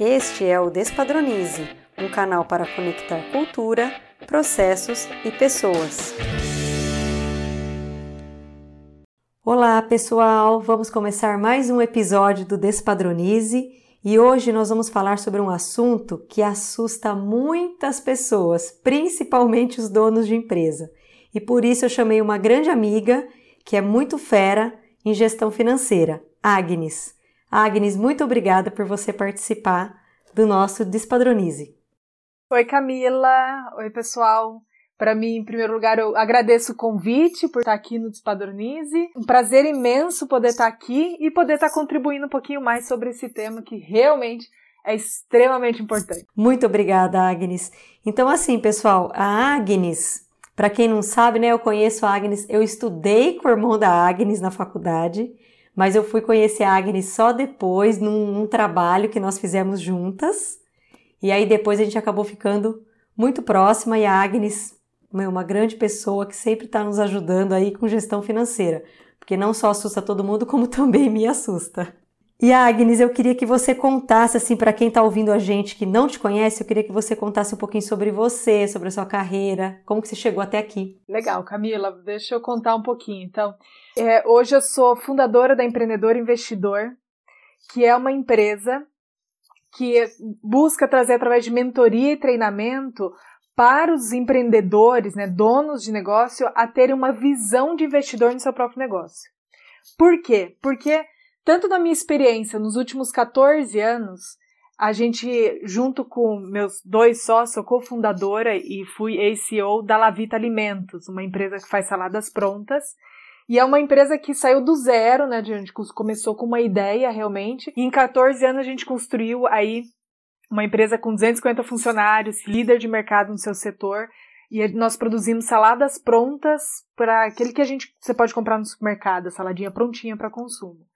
Este é o Despadronize, um canal para conectar cultura, processos e pessoas. Olá, pessoal! Vamos começar mais um episódio do Despadronize e hoje nós vamos falar sobre um assunto que assusta muitas pessoas, principalmente os donos de empresa. E por isso eu chamei uma grande amiga que é muito fera em gestão financeira, Agnes. Agnes, muito obrigada por você participar do nosso Despadronize. Oi, Camila. Oi, pessoal. Para mim, em primeiro lugar, eu agradeço o convite por estar aqui no Despadronize. Um prazer imenso poder estar aqui e poder estar contribuindo um pouquinho mais sobre esse tema que realmente é extremamente importante. Muito obrigada, Agnes. Então, assim, pessoal, a Agnes, para quem não sabe, né, eu conheço a Agnes, eu estudei com o irmão da Agnes na faculdade mas eu fui conhecer a Agnes só depois, num, num trabalho que nós fizemos juntas. E aí depois a gente acabou ficando muito próxima e a Agnes é uma grande pessoa que sempre está nos ajudando aí com gestão financeira, porque não só assusta todo mundo, como também me assusta. E Agnes, eu queria que você contasse, assim, para quem está ouvindo a gente que não te conhece, eu queria que você contasse um pouquinho sobre você, sobre a sua carreira, como que você chegou até aqui. Legal, Camila, deixa eu contar um pouquinho. Então, é, hoje eu sou fundadora da Empreendedor Investidor, que é uma empresa que busca trazer através de mentoria e treinamento para os empreendedores, né, donos de negócio, a terem uma visão de investidor no seu próprio negócio. Por quê? Porque tanto na minha experiência nos últimos 14 anos, a gente, junto com meus dois sócios, sou cofundadora e fui ACO da Lavita Alimentos, uma empresa que faz saladas prontas. E é uma empresa que saiu do zero, né? A gente começou com uma ideia realmente. E em 14 anos a gente construiu aí uma empresa com 250 funcionários, líder de mercado no seu setor. E nós produzimos saladas prontas para aquele que a gente você pode comprar no supermercado, saladinha prontinha para consumo.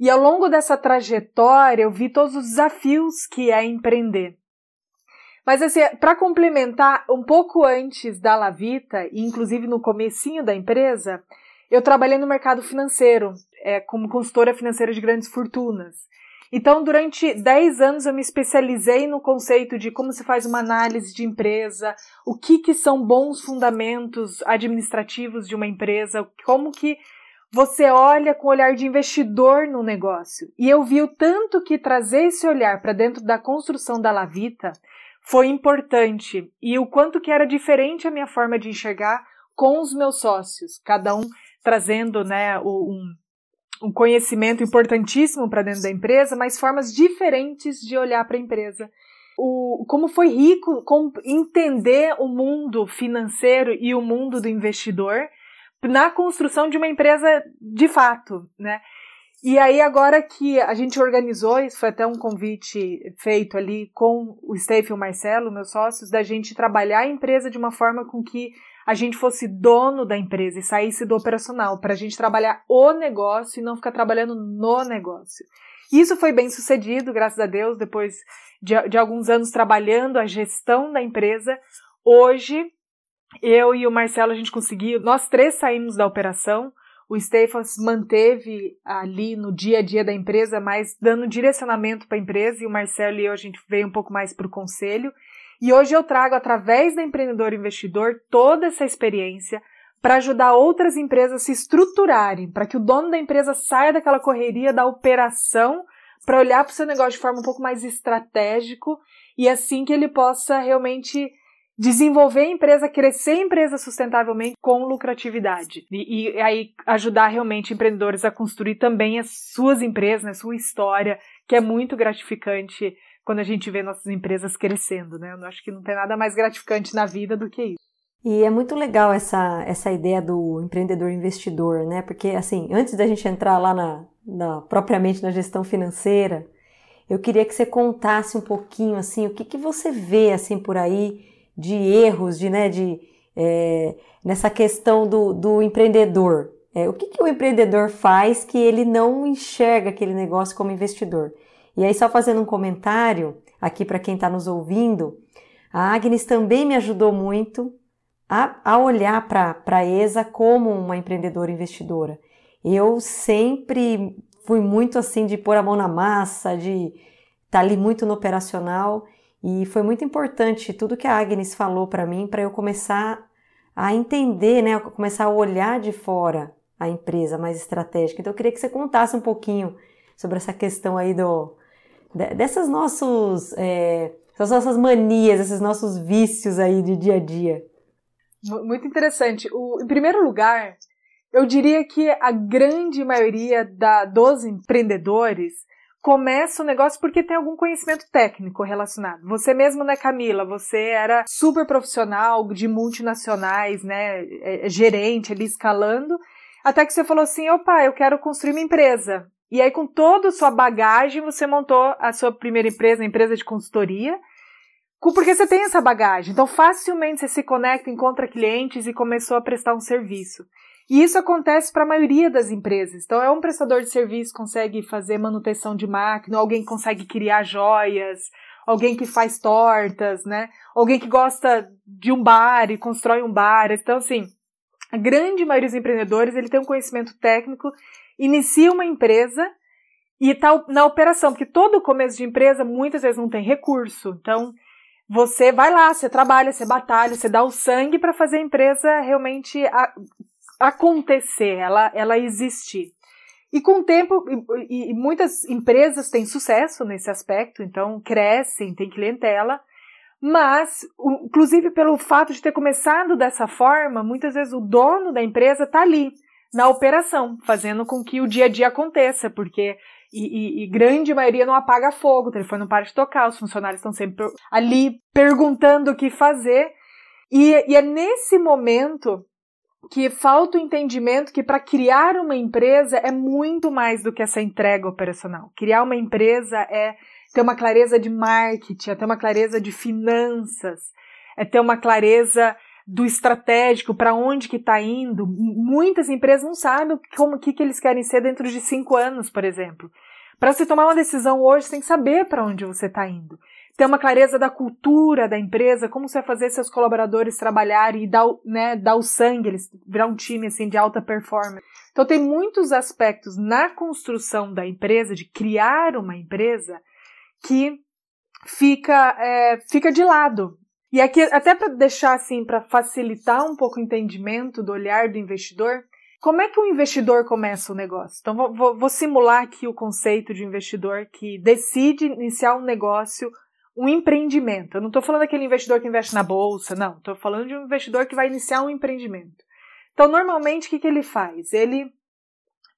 E ao longo dessa trajetória, eu vi todos os desafios que é empreender. Mas assim, para complementar, um pouco antes da Lavita, e inclusive no comecinho da empresa, eu trabalhei no mercado financeiro, é, como consultora financeira de grandes fortunas. Então, durante 10 anos eu me especializei no conceito de como se faz uma análise de empresa, o que, que são bons fundamentos administrativos de uma empresa, como que você olha com o olhar de investidor no negócio. E eu vi o tanto que trazer esse olhar para dentro da construção da Lavita foi importante e o quanto que era diferente a minha forma de enxergar com os meus sócios, cada um trazendo né, um, um conhecimento importantíssimo para dentro da empresa, mas formas diferentes de olhar para a empresa. O, como foi rico com entender o mundo financeiro e o mundo do investidor na construção de uma empresa de fato, né? E aí, agora que a gente organizou, isso foi até um convite feito ali com o Steve e o Marcelo, meus sócios, da gente trabalhar a empresa de uma forma com que a gente fosse dono da empresa e saísse do operacional, para a gente trabalhar o negócio e não ficar trabalhando no negócio. Isso foi bem sucedido, graças a Deus, depois de, de alguns anos trabalhando a gestão da empresa. Hoje, eu e o Marcelo, a gente conseguiu, nós três saímos da operação. O Stephens manteve ali no dia a dia da empresa, mas dando direcionamento para a empresa, e o Marcelo e eu, a gente veio um pouco mais para o conselho. E hoje eu trago, através da Empreendedor Investidor, toda essa experiência para ajudar outras empresas a se estruturarem, para que o dono da empresa saia daquela correria da operação para olhar para o seu negócio de forma um pouco mais estratégico e assim que ele possa realmente desenvolver a empresa, crescer a empresa sustentavelmente com lucratividade. E, e, aí ajudar realmente empreendedores a construir também as suas empresas, né, a sua história, que é muito gratificante quando a gente vê nossas empresas crescendo, né? Eu acho que não tem nada mais gratificante na vida do que isso. E é muito legal essa, essa ideia do empreendedor investidor, né? Porque, assim, antes da gente entrar lá na, na propriamente na gestão financeira, eu queria que você contasse um pouquinho, assim, o que, que você vê, assim, por aí, de erros, de, né, de, é, nessa questão do, do empreendedor. É, o que, que o empreendedor faz que ele não enxerga aquele negócio como investidor? E aí, só fazendo um comentário aqui para quem está nos ouvindo, a Agnes também me ajudou muito a, a olhar para a ESA como uma empreendedora investidora. Eu sempre fui muito assim de pôr a mão na massa, de tá ali muito no operacional e foi muito importante tudo que a Agnes falou para mim para eu começar a entender, né, começar a olhar de fora a empresa mais estratégica. Então eu queria que você contasse um pouquinho sobre essa questão aí do dessas nossos é, essas nossas manias, esses nossos vícios aí de dia a dia. Muito interessante. O, em primeiro lugar, eu diria que a grande maioria da, dos empreendedores começa o negócio porque tem algum conhecimento técnico relacionado. Você mesmo, né, Camila? Você era super profissional de multinacionais, né? É, é, gerente ali escalando. Até que você falou assim: opa, eu quero construir uma empresa. E aí, com toda a sua bagagem, você montou a sua primeira empresa, a empresa de consultoria, porque você tem essa bagagem. Então, facilmente você se conecta, encontra clientes e começou a prestar um serviço. E isso acontece para a maioria das empresas. Então, é um prestador de serviço consegue fazer manutenção de máquina, alguém consegue criar joias, alguém que faz tortas, né? Alguém que gosta de um bar e constrói um bar. Então, assim, a grande maioria dos empreendedores ele tem um conhecimento técnico, inicia uma empresa e está na operação, porque todo começo de empresa muitas vezes não tem recurso. Então, você vai lá, você trabalha, você batalha, você dá o sangue para fazer a empresa realmente acontecer, ela, ela existir. E com o tempo, e, e muitas empresas têm sucesso nesse aspecto, então crescem, tem clientela, mas, inclusive pelo fato de ter começado dessa forma, muitas vezes o dono da empresa está ali, na operação, fazendo com que o dia a dia aconteça, porque e, e, e, grande maioria não apaga fogo, o telefone não para de tocar, os funcionários estão sempre ali perguntando o que fazer. E, e é nesse momento que falta o entendimento que para criar uma empresa é muito mais do que essa entrega operacional. Criar uma empresa é ter uma clareza de marketing, é ter uma clareza de finanças, é ter uma clareza do estratégico, para onde que está indo. Muitas empresas não sabem como que, que eles querem ser dentro de cinco anos, por exemplo. Para você tomar uma decisão hoje, você tem que saber para onde você está indo ter uma clareza da cultura da empresa, como você vai fazer seus colaboradores trabalharem e dar, né, dar o sangue, eles virar um time assim de alta performance. Então tem muitos aspectos na construção da empresa, de criar uma empresa, que fica, é, fica de lado. E aqui, até para deixar assim, para facilitar um pouco o entendimento do olhar do investidor, como é que o investidor começa o negócio? Então, vou, vou, vou simular aqui o conceito de investidor que decide iniciar um negócio um empreendimento. Eu não estou falando daquele investidor que investe na bolsa, não. Estou falando de um investidor que vai iniciar um empreendimento. Então, normalmente, o que, que ele faz? Ele,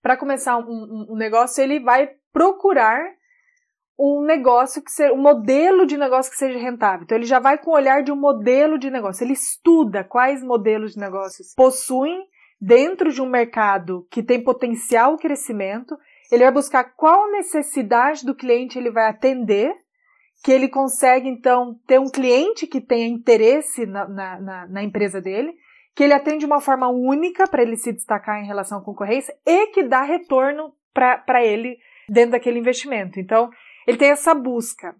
para começar um, um, um, negócio, ele vai procurar um negócio que seja, um modelo de negócio que seja rentável. Então, ele já vai com o olhar de um modelo de negócio. Ele estuda quais modelos de negócios possuem dentro de um mercado que tem potencial crescimento. Ele vai buscar qual necessidade do cliente ele vai atender que ele consegue, então, ter um cliente que tenha interesse na, na, na, na empresa dele, que ele atende de uma forma única para ele se destacar em relação à concorrência e que dá retorno para ele dentro daquele investimento. Então, ele tem essa busca.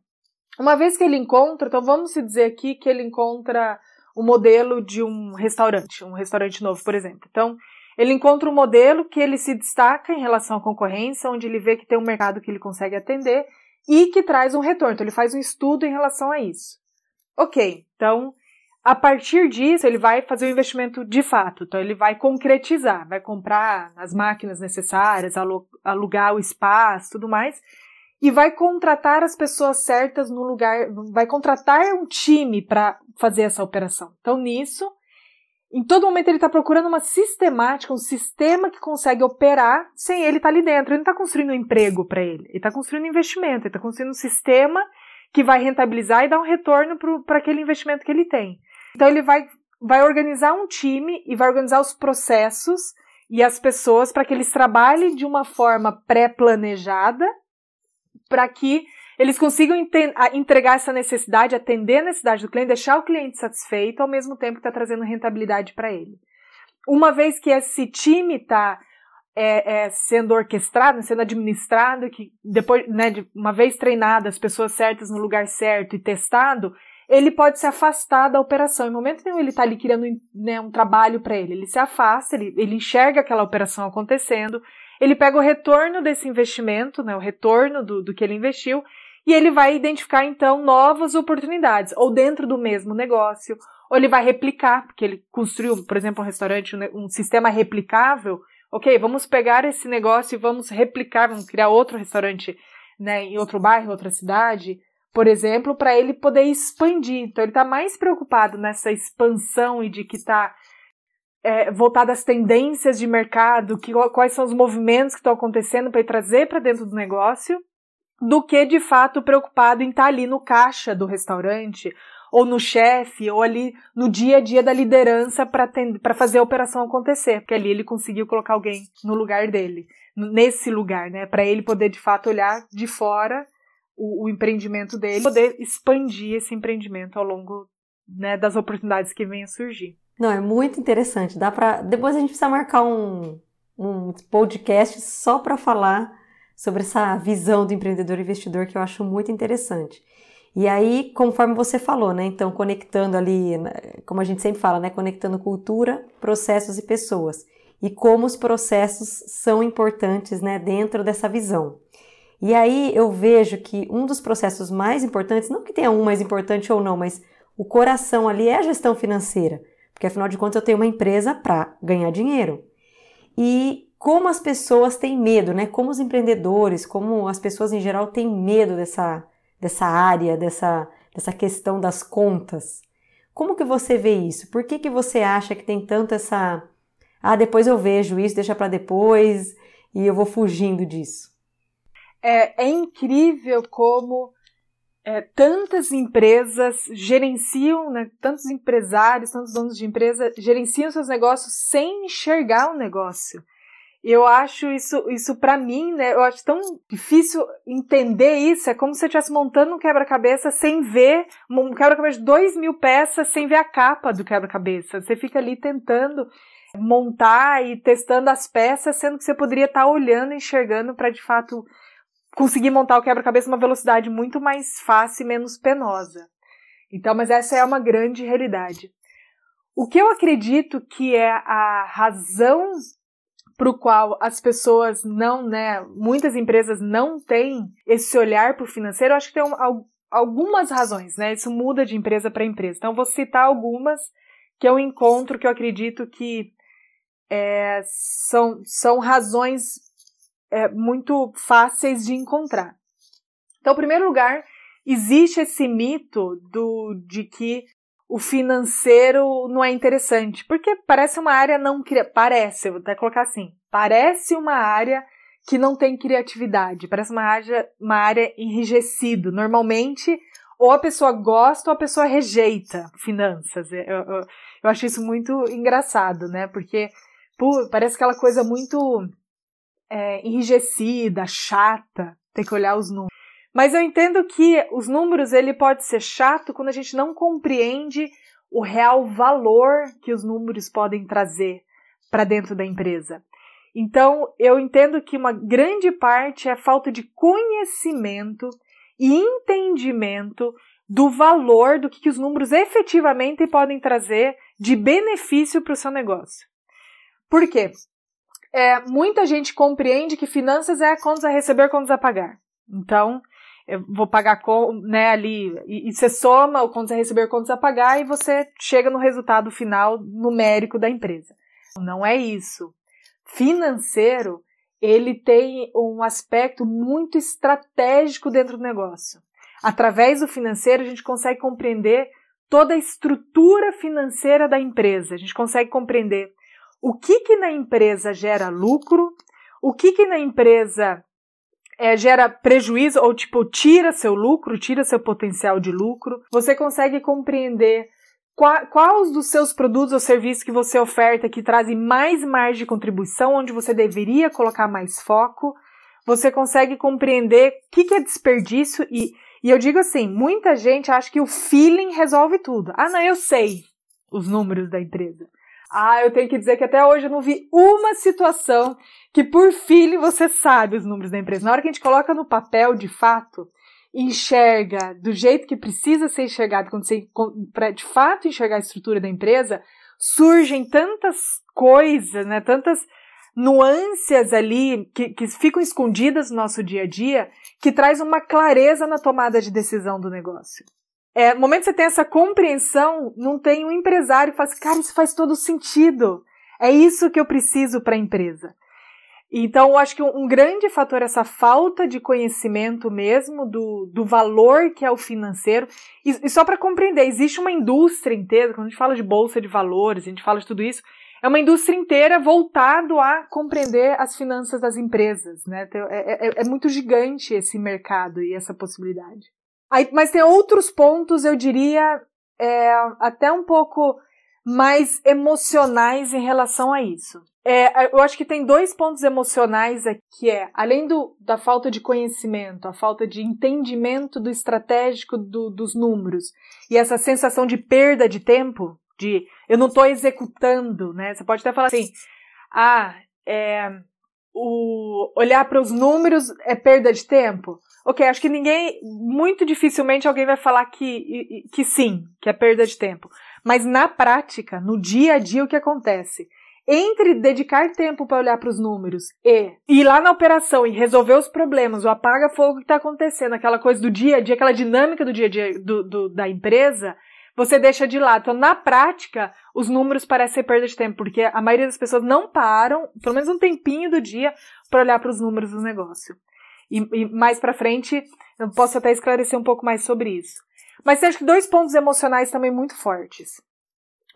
Uma vez que ele encontra, então vamos dizer aqui que ele encontra o modelo de um restaurante, um restaurante novo, por exemplo. Então, ele encontra um modelo que ele se destaca em relação à concorrência, onde ele vê que tem um mercado que ele consegue atender e que traz um retorno. Então, ele faz um estudo em relação a isso. Ok, então, a partir disso, ele vai fazer o investimento de fato. Então, ele vai concretizar, vai comprar as máquinas necessárias, alugar o espaço, tudo mais, e vai contratar as pessoas certas no lugar, vai contratar um time para fazer essa operação. Então, nisso, em todo momento ele está procurando uma sistemática, um sistema que consegue operar sem ele estar tá ali dentro. Ele não está construindo um emprego para ele, ele está construindo um investimento, ele está construindo um sistema que vai rentabilizar e dar um retorno para aquele investimento que ele tem. Então ele vai, vai organizar um time e vai organizar os processos e as pessoas para que eles trabalhem de uma forma pré-planejada para que eles consigam entregar essa necessidade, atender a necessidade do cliente, deixar o cliente satisfeito, ao mesmo tempo que está trazendo rentabilidade para ele. Uma vez que esse time está é, é, sendo orquestrado, sendo administrado, que depois, né, de uma vez treinado, as pessoas certas no lugar certo e testado, ele pode se afastar da operação. Em momento nenhum ele está ali criando né, um trabalho para ele. Ele se afasta, ele, ele enxerga aquela operação acontecendo, ele pega o retorno desse investimento, né, o retorno do, do que ele investiu, e ele vai identificar então novas oportunidades, ou dentro do mesmo negócio, ou ele vai replicar, porque ele construiu, por exemplo, um restaurante, um sistema replicável. Ok, vamos pegar esse negócio e vamos replicar, vamos criar outro restaurante né, em outro bairro, outra cidade, por exemplo, para ele poder expandir. Então, ele está mais preocupado nessa expansão e de que está é, voltado às tendências de mercado, que, quais são os movimentos que estão acontecendo para trazer para dentro do negócio, do que de fato preocupado em estar tá ali no caixa do restaurante, ou no chefe, ou ali no dia a dia da liderança para fazer a operação acontecer, porque ali ele conseguiu colocar alguém no lugar dele, nesse lugar, né, para ele poder de fato olhar de fora o, o empreendimento dele, poder expandir esse empreendimento ao longo né, das oportunidades que venham a surgir. Não, é muito interessante. Dá para depois a gente precisa marcar um, um podcast só para falar sobre essa visão do empreendedor investidor que eu acho muito interessante. E aí, conforme você falou, né? Então, conectando ali, né, como a gente sempre fala, né? Conectando cultura, processos e pessoas. E como os processos são importantes, né? Dentro dessa visão. E aí eu vejo que um dos processos mais importantes, não que tenha um mais importante ou não, mas o coração ali é a gestão financeira. Porque afinal de contas eu tenho uma empresa para ganhar dinheiro. E como as pessoas têm medo, né? Como os empreendedores, como as pessoas em geral têm medo dessa, dessa área, dessa, dessa questão das contas. Como que você vê isso? Por que, que você acha que tem tanto essa. Ah, depois eu vejo isso, deixa para depois e eu vou fugindo disso? É, é incrível como é, tantas empresas gerenciam, né, tantos empresários, tantos donos de empresa gerenciam seus negócios sem enxergar o negócio. Eu acho isso, isso para mim, né? Eu acho tão difícil entender isso. É como se você estivesse montando um quebra-cabeça sem ver um quebra-cabeça de dois mil peças sem ver a capa do quebra-cabeça. Você fica ali tentando montar e testando as peças, sendo que você poderia estar tá olhando, enxergando para de fato conseguir montar o quebra-cabeça uma velocidade muito mais fácil e menos penosa. Então, mas essa é uma grande realidade. O que eu acredito que é a razão para o qual as pessoas não, né, muitas empresas não têm esse olhar para o financeiro, eu acho que tem um, algumas razões, né? Isso muda de empresa para empresa. Então, vou citar algumas que eu encontro que eu acredito que é, são, são razões é, muito fáceis de encontrar. Então, em primeiro lugar, existe esse mito do, de que o financeiro não é interessante, porque parece uma área não parece, vou até colocar assim, parece uma área que não tem criatividade, parece uma área, uma área enrijecida. Normalmente, ou a pessoa gosta ou a pessoa rejeita finanças. Eu, eu, eu acho isso muito engraçado, né? Porque pô, parece aquela coisa muito é, enrijecida, chata, ter que olhar os números. Mas eu entendo que os números ele pode ser chato quando a gente não compreende o real valor que os números podem trazer para dentro da empresa. Então, eu entendo que uma grande parte é falta de conhecimento e entendimento do valor do que os números efetivamente podem trazer de benefício para o seu negócio. Por quê? É, muita gente compreende que finanças é contas a receber, contas a pagar. Então, eu vou pagar né, ali, e, e você soma o quanto você receber, quanto você pagar, e você chega no resultado final numérico da empresa. Não é isso. Financeiro, ele tem um aspecto muito estratégico dentro do negócio. Através do financeiro, a gente consegue compreender toda a estrutura financeira da empresa. A gente consegue compreender o que que na empresa gera lucro, o que que na empresa é, gera prejuízo ou tipo tira seu lucro, tira seu potencial de lucro. Você consegue compreender quais dos seus produtos ou serviços que você oferta que trazem mais margem de contribuição, onde você deveria colocar mais foco. Você consegue compreender o que, que é desperdício e, e eu digo assim, muita gente acha que o feeling resolve tudo. Ah, não, eu sei os números da empresa. Ah, eu tenho que dizer que até hoje eu não vi uma situação que por feeling você sabe os números da empresa. Na hora que a gente coloca no papel, de fato, enxerga do jeito que precisa ser enxergado, quando você para de fato enxergar a estrutura da empresa, surgem tantas coisas, né, tantas nuances ali que, que ficam escondidas no nosso dia a dia que traz uma clareza na tomada de decisão do negócio. É, no momento que você tem essa compreensão, não tem um empresário que fala assim, cara, isso faz todo sentido. É isso que eu preciso para a empresa. Então, eu acho que um grande fator é essa falta de conhecimento mesmo do, do valor que é o financeiro. E, e só para compreender, existe uma indústria inteira, quando a gente fala de bolsa de valores, a gente fala de tudo isso, é uma indústria inteira voltado a compreender as finanças das empresas, né? É, é, é muito gigante esse mercado e essa possibilidade. Aí, mas tem outros pontos, eu diria, é, até um pouco mais emocionais em relação a isso. É, eu acho que tem dois pontos emocionais aqui, é, além do, da falta de conhecimento, a falta de entendimento do estratégico do, dos números e essa sensação de perda de tempo, de eu não estou executando, né? Você pode até falar assim, ah, é, o olhar para os números é perda de tempo. Ok, acho que ninguém, muito dificilmente alguém vai falar que, que sim, que é perda de tempo. Mas na prática, no dia a dia, o que acontece? Entre dedicar tempo para olhar para os números e ir lá na operação e resolver os problemas, o apaga-fogo que está acontecendo, aquela coisa do dia a dia, aquela dinâmica do dia a dia do, do, da empresa, você deixa de lado. Então, na prática, os números parecem ser perda de tempo, porque a maioria das pessoas não param, pelo menos um tempinho do dia, para olhar para os números do negócio. E, e mais para frente, eu posso até esclarecer um pouco mais sobre isso. Mas acho que dois pontos emocionais também muito fortes.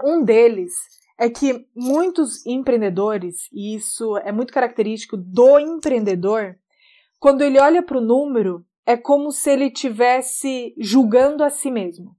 Um deles é que muitos empreendedores, e isso é muito característico do empreendedor, quando ele olha para o número, é como se ele estivesse julgando a si mesmo.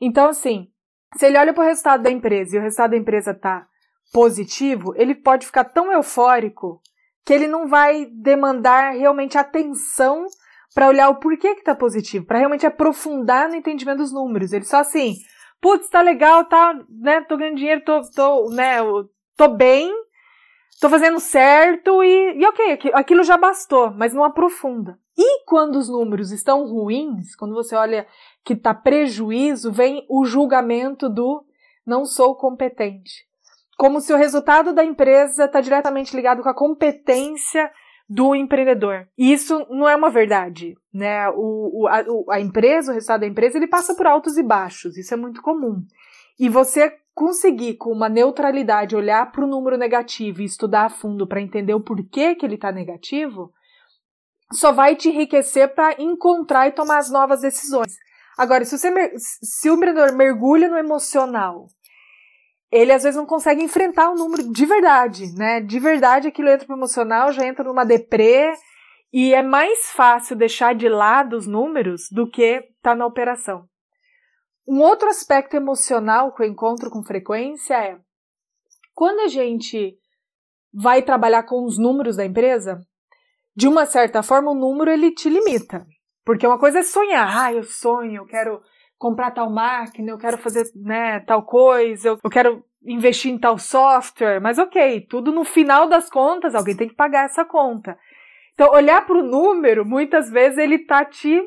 Então, assim, se ele olha para o resultado da empresa e o resultado da empresa está positivo, ele pode ficar tão eufórico que ele não vai demandar realmente atenção para olhar o porquê que está positivo, para realmente aprofundar no entendimento dos números. Ele só assim, putz, tá legal, tá, né, tô ganhando dinheiro, tô, tô, né, tô bem, tô fazendo certo e, e ok, aquilo já bastou, mas não aprofunda. E quando os números estão ruins, quando você olha que tá prejuízo, vem o julgamento do não sou competente como se o resultado da empresa está diretamente ligado com a competência do empreendedor. E isso não é uma verdade, né? O, o, a, a, empresa, o resultado da empresa, ele passa por altos e baixos. Isso é muito comum. E você conseguir, com uma neutralidade, olhar para o número negativo e estudar a fundo para entender o porquê que ele está negativo, só vai te enriquecer para encontrar e tomar as novas decisões. Agora, se, você, se o empreendedor mergulha no emocional ele às vezes não consegue enfrentar o número de verdade, né? De verdade aquilo entra pro emocional, já entra numa deprê e é mais fácil deixar de lado os números do que tá na operação. Um outro aspecto emocional que eu encontro com frequência é quando a gente vai trabalhar com os números da empresa, de uma certa forma o número ele te limita. Porque uma coisa é sonhar, ah, eu sonho, eu quero comprar tal máquina, eu quero fazer né, tal coisa, eu, eu quero investir em tal software, mas ok, tudo no final das contas, alguém tem que pagar essa conta. Então, olhar para o número, muitas vezes ele tá te.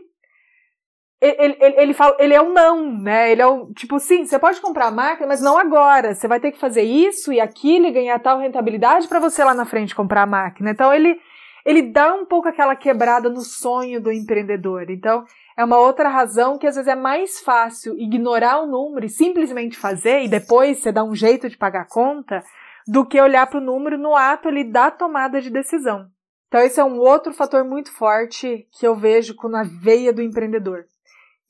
Ele, ele, ele, fala, ele é um não, né? Ele é um, tipo, sim, você pode comprar a máquina, mas não agora. Você vai ter que fazer isso e aquilo e ganhar tal rentabilidade para você lá na frente comprar a máquina. Então, ele, ele dá um pouco aquela quebrada no sonho do empreendedor. Então, é uma outra razão que às vezes é mais fácil ignorar o número e simplesmente fazer e depois você dá um jeito de pagar a conta do que olhar para o número no ato ali da tomada de decisão. Então esse é um outro fator muito forte que eu vejo na veia do empreendedor.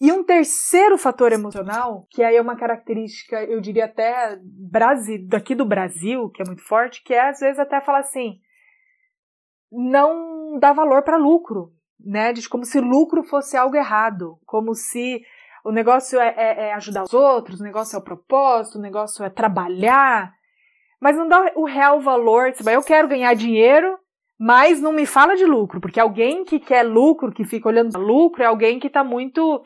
E um terceiro fator emocional, que aí é uma característica, eu diria até Brasil, daqui do Brasil, que é muito forte, que é às vezes até falar assim, não dá valor para lucro né? De como se lucro fosse algo errado, como se o negócio é, é, é, ajudar os outros, o negócio é o propósito, o negócio é trabalhar, mas não dá o real valor. Tipo, eu quero ganhar dinheiro, mas não me fala de lucro, porque alguém que quer lucro, que fica olhando para lucro, é alguém que está muito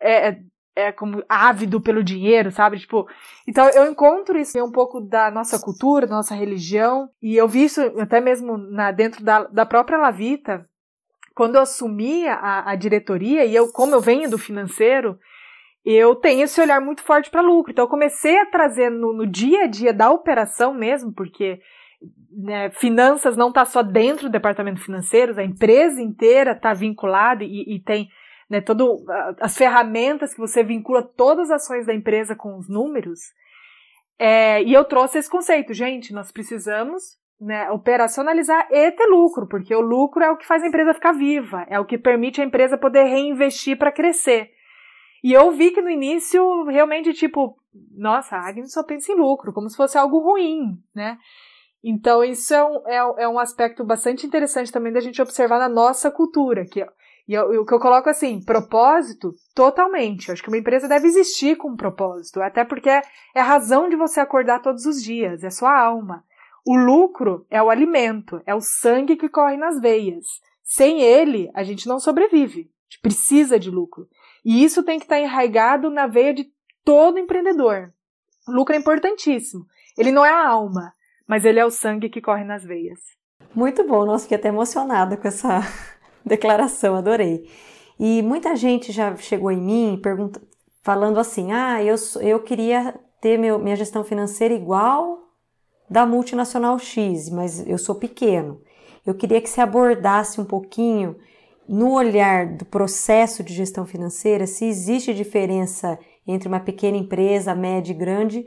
é, é, é como ávido pelo dinheiro, sabe? Tipo, então eu encontro isso um pouco da nossa cultura, da nossa religião, e eu vi isso até mesmo na, dentro da, da própria Lavita, quando eu assumi a, a diretoria, e eu, como eu venho do financeiro, eu tenho esse olhar muito forte para lucro. Então, eu comecei a trazer no, no, dia a dia da operação mesmo, porque né, finanças não está só dentro do departamento financeiro, a empresa inteira está vinculada e, e tem né, todo, as ferramentas que você vincula todas as ações da empresa com os números. É, e eu trouxe esse conceito, gente, nós precisamos né, operacionalizar e ter lucro, porque o lucro é o que faz a empresa ficar viva, é o que permite a empresa poder reinvestir para crescer. E eu vi que no início, realmente, tipo, nossa, a Agnes só pensa em lucro, como se fosse algo ruim, né? Então, isso é um, é, é um aspecto bastante interessante também da gente observar na nossa cultura, que e o que eu coloco assim, propósito, totalmente. Eu acho que uma empresa deve existir com um propósito, até porque é, a razão de você acordar todos os dias, é sua alma. O lucro é o alimento, é o sangue que corre nas veias. Sem ele, a gente não sobrevive. A gente precisa de lucro. E isso tem que estar enraigado na veia de todo empreendedor. O lucro é importantíssimo. Ele não é a alma, mas ele é o sangue que corre nas veias. Muito bom, nossa, fiquei até emocionada com essa declaração, adorei. E muita gente já chegou em mim pergunta, falando assim: ah, eu, eu queria ter meu, minha gestão financeira igual da multinacional X, mas eu sou pequeno. Eu queria que se abordasse um pouquinho no olhar do processo de gestão financeira se existe diferença entre uma pequena empresa, média e grande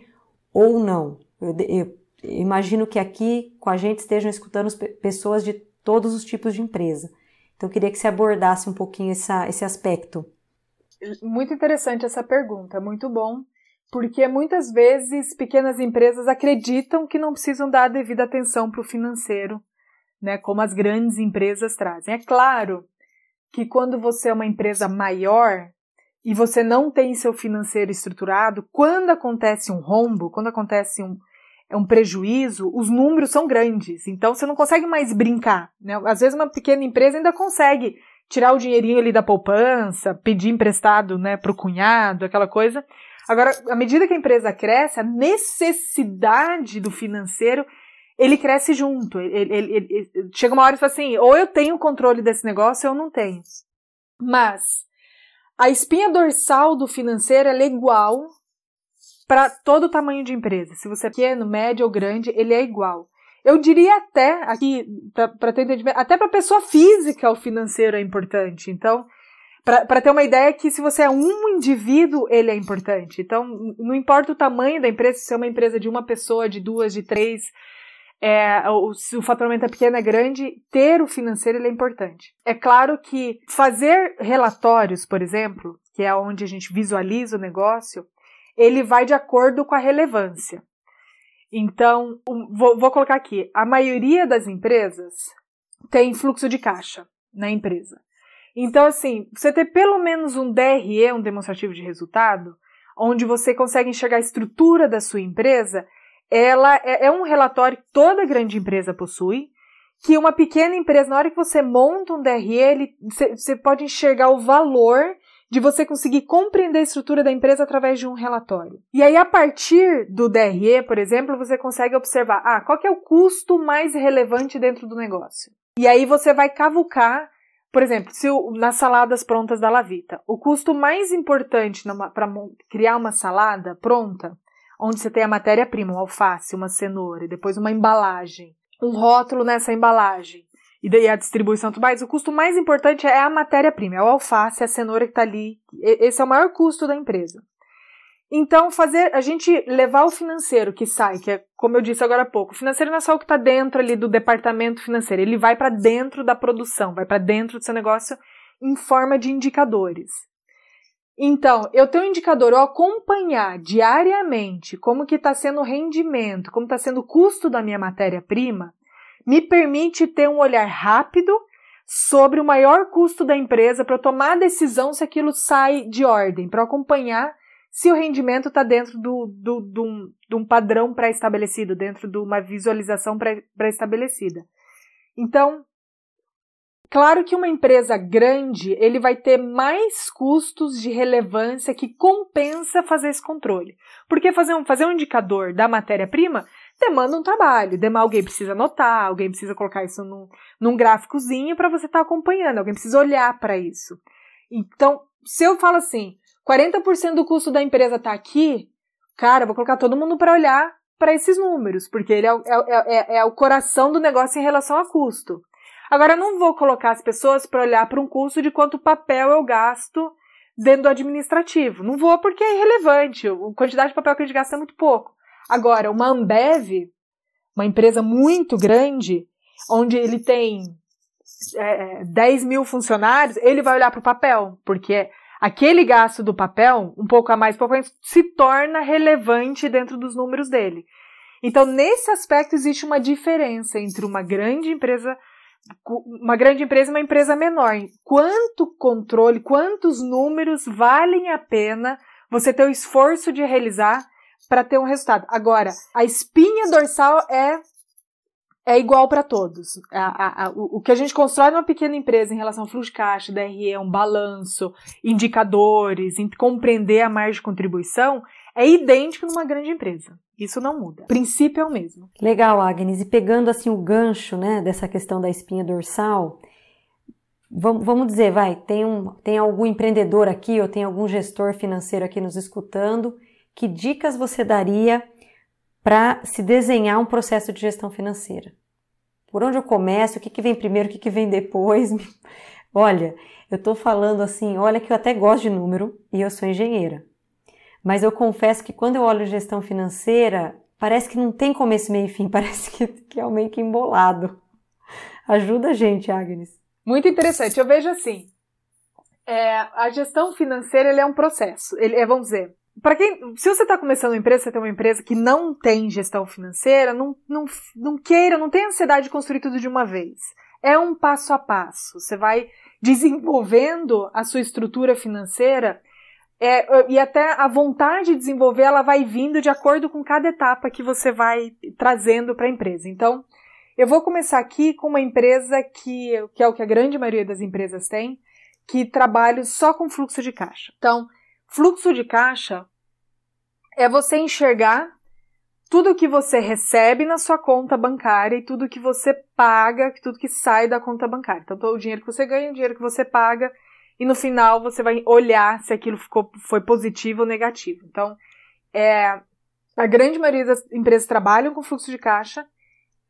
ou não. Eu, eu, imagino que aqui com a gente estejam escutando pessoas de todos os tipos de empresa. Então, eu queria que você abordasse um pouquinho essa, esse aspecto. Muito interessante essa pergunta, muito bom, porque muitas vezes pequenas empresas acreditam que não precisam dar a devida atenção para o financeiro, né, como as grandes empresas trazem. É claro que quando você é uma empresa maior e você não tem seu financeiro estruturado, quando acontece um rombo, quando acontece um, é um prejuízo, os números são grandes. Então você não consegue mais brincar. Né? Às vezes uma pequena empresa ainda consegue tirar o dinheirinho ali da poupança, pedir emprestado né, para o cunhado, aquela coisa. Agora, à medida que a empresa cresce, a necessidade do financeiro ele cresce junto. Ele, ele, ele, chega uma hora e fala assim: ou eu tenho controle desse negócio ou eu não tenho. Mas a espinha dorsal do financeiro é igual para todo tamanho de empresa. Se você é pequeno, médio ou grande, ele é igual. Eu diria até, aqui, para ter entendimento, até para pessoa física o financeiro é importante. Então, para ter uma ideia que se você é um indivíduo, ele é importante. Então, não importa o tamanho da empresa, se é uma empresa de uma pessoa, de duas, de três, é, se o faturamento é pequeno, é grande, ter o financeiro ele é importante. É claro que fazer relatórios, por exemplo, que é onde a gente visualiza o negócio, ele vai de acordo com a relevância. Então, vou, vou colocar aqui: a maioria das empresas tem fluxo de caixa na empresa. Então, assim, você ter pelo menos um DRE, um demonstrativo de resultado, onde você consegue enxergar a estrutura da sua empresa, ela é, é um relatório que toda grande empresa possui, que uma pequena empresa, na hora que você monta um DRE, você pode enxergar o valor de você conseguir compreender a estrutura da empresa através de um relatório. E aí, a partir do DRE, por exemplo, você consegue observar, ah, qual é o custo mais relevante dentro do negócio. E aí você vai cavucar, por exemplo, se o, nas saladas prontas da Lavita, o custo mais importante para criar uma salada pronta, onde você tem a matéria-prima, um alface, uma cenoura, e depois uma embalagem, um rótulo nessa embalagem, e daí a distribuição tudo mais, o custo mais importante é a matéria-prima, é o alface, a cenoura que está ali. Esse é o maior custo da empresa. Então, fazer a gente levar o financeiro que sai, que é como eu disse agora há pouco, o financeiro não é só o que está dentro ali do departamento financeiro, ele vai para dentro da produção, vai para dentro do seu negócio em forma de indicadores. Então, eu tenho um indicador, eu acompanhar diariamente como que está sendo o rendimento, como está sendo o custo da minha matéria-prima, me permite ter um olhar rápido sobre o maior custo da empresa para tomar a decisão se aquilo sai de ordem, para acompanhar se o rendimento está dentro do, do, do, um, de um padrão pré-estabelecido, dentro de uma visualização pré-estabelecida. Então, claro que uma empresa grande ele vai ter mais custos de relevância que compensa fazer esse controle. Porque fazer um, fazer um indicador da matéria-prima demanda um trabalho. Alguém precisa anotar, alguém precisa colocar isso num, num gráficozinho para você estar tá acompanhando, alguém precisa olhar para isso. Então, se eu falo assim, 40% do custo da empresa está aqui, cara, vou colocar todo mundo para olhar para esses números, porque ele é, é, é, é, o coração do negócio em relação a custo. Agora, eu não vou colocar as pessoas para olhar para um custo de quanto papel eu gasto dentro do administrativo. Não vou porque é irrelevante. A quantidade de papel que a gente gasta é muito pouco. Agora, uma Ambev, uma empresa muito grande, onde ele tem é, 10 mil funcionários, ele vai olhar para o papel, porque aquele gasto do papel, um pouco a mais, um pouco a mais, se torna relevante dentro dos números dele. Então, nesse aspecto, existe uma diferença entre uma grande empresa, uma grande empresa e uma empresa menor. Quanto controle, quantos números valem a pena você ter o esforço de realizar para ter um resultado. Agora, a espinha dorsal é é igual para todos. A, a, a, o, o, que a gente constrói numa pequena empresa em relação ao fluxo de caixa, DRE, um balanço, indicadores, compreender a margem de contribuição, é idêntico numa grande empresa. Isso não muda. O princípio é o mesmo. Legal, Agnes. E pegando assim o gancho né, dessa questão da espinha dorsal, vamos, vamos dizer, vai, tem, um, tem algum empreendedor aqui ou tem algum gestor financeiro aqui nos escutando, que dicas você daria para se desenhar um processo de gestão financeira. Por onde eu começo? O que, que vem primeiro? O que, que vem depois? olha, eu estou falando assim, olha que eu até gosto de número e eu sou engenheira. Mas eu confesso que quando eu olho gestão financeira, parece que não tem começo, meio e fim, parece que, que é meio que embolado. Ajuda a gente, Agnes. Muito interessante. Eu vejo assim, é, a gestão financeira é um processo. Ele é, vamos dizer, para quem, se você está começando uma empresa, você tem uma empresa que não tem gestão financeira, não, não, não queira, não tenha ansiedade de construir tudo de uma vez. É um passo a passo. Você vai desenvolvendo a sua estrutura financeira é, e até a vontade de desenvolver ela vai vindo de acordo com cada etapa que você vai trazendo para a empresa. Então, eu vou começar aqui com uma empresa que, que é o que a grande maioria das empresas tem, que trabalha só com fluxo de caixa. Então, Fluxo de caixa é você enxergar tudo que você recebe na sua conta bancária e tudo que você paga, tudo que sai da conta bancária. Então, o dinheiro que você ganha, o dinheiro que você paga, e no final você vai olhar se aquilo ficou, foi positivo ou negativo. Então, é, a grande maioria das empresas trabalham com fluxo de caixa,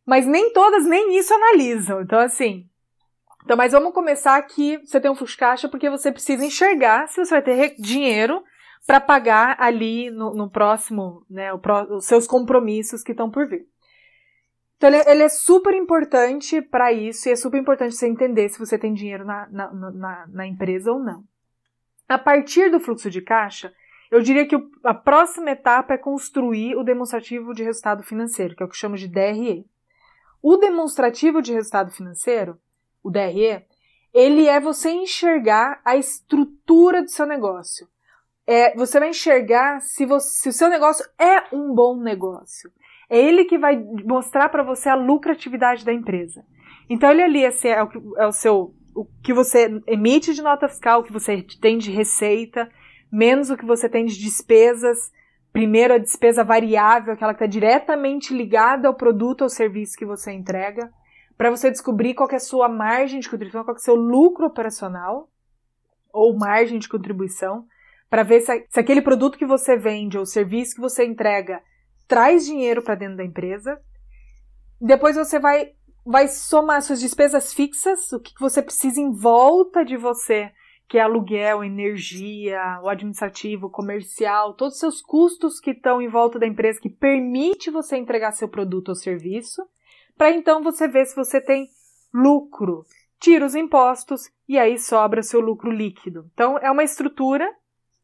mas nem todas nem isso analisam. Então, assim, então, mas vamos começar aqui. Você tem um fluxo de caixa porque você precisa enxergar se você vai ter dinheiro para pagar ali no, no próximo, né, pro, os seus compromissos que estão por vir. Então, ele, ele é super importante para isso e é super importante você entender se você tem dinheiro na, na, na, na empresa ou não. A partir do fluxo de caixa, eu diria que a próxima etapa é construir o demonstrativo de resultado financeiro, que é o que chamo de DRE. O demonstrativo de resultado financeiro o DRE, ele é você enxergar a estrutura do seu negócio. É, você vai enxergar se, você, se o seu negócio é um bom negócio. É ele que vai mostrar para você a lucratividade da empresa. Então ele ali é, é, o, é o seu o que você emite de nota fiscal, o que você tem de receita, menos o que você tem de despesas. Primeiro a despesa variável, aquela que está diretamente ligada ao produto ou serviço que você entrega para você descobrir qual é a sua margem de contribuição, qual é o seu lucro operacional ou margem de contribuição, para ver se, se aquele produto que você vende ou serviço que você entrega traz dinheiro para dentro da empresa. Depois você vai vai somar suas despesas fixas, o que você precisa em volta de você, que é aluguel, energia, o administrativo, comercial, todos os seus custos que estão em volta da empresa que permite você entregar seu produto ou serviço para então você ver se você tem lucro. Tira os impostos e aí sobra seu lucro líquido. Então é uma estrutura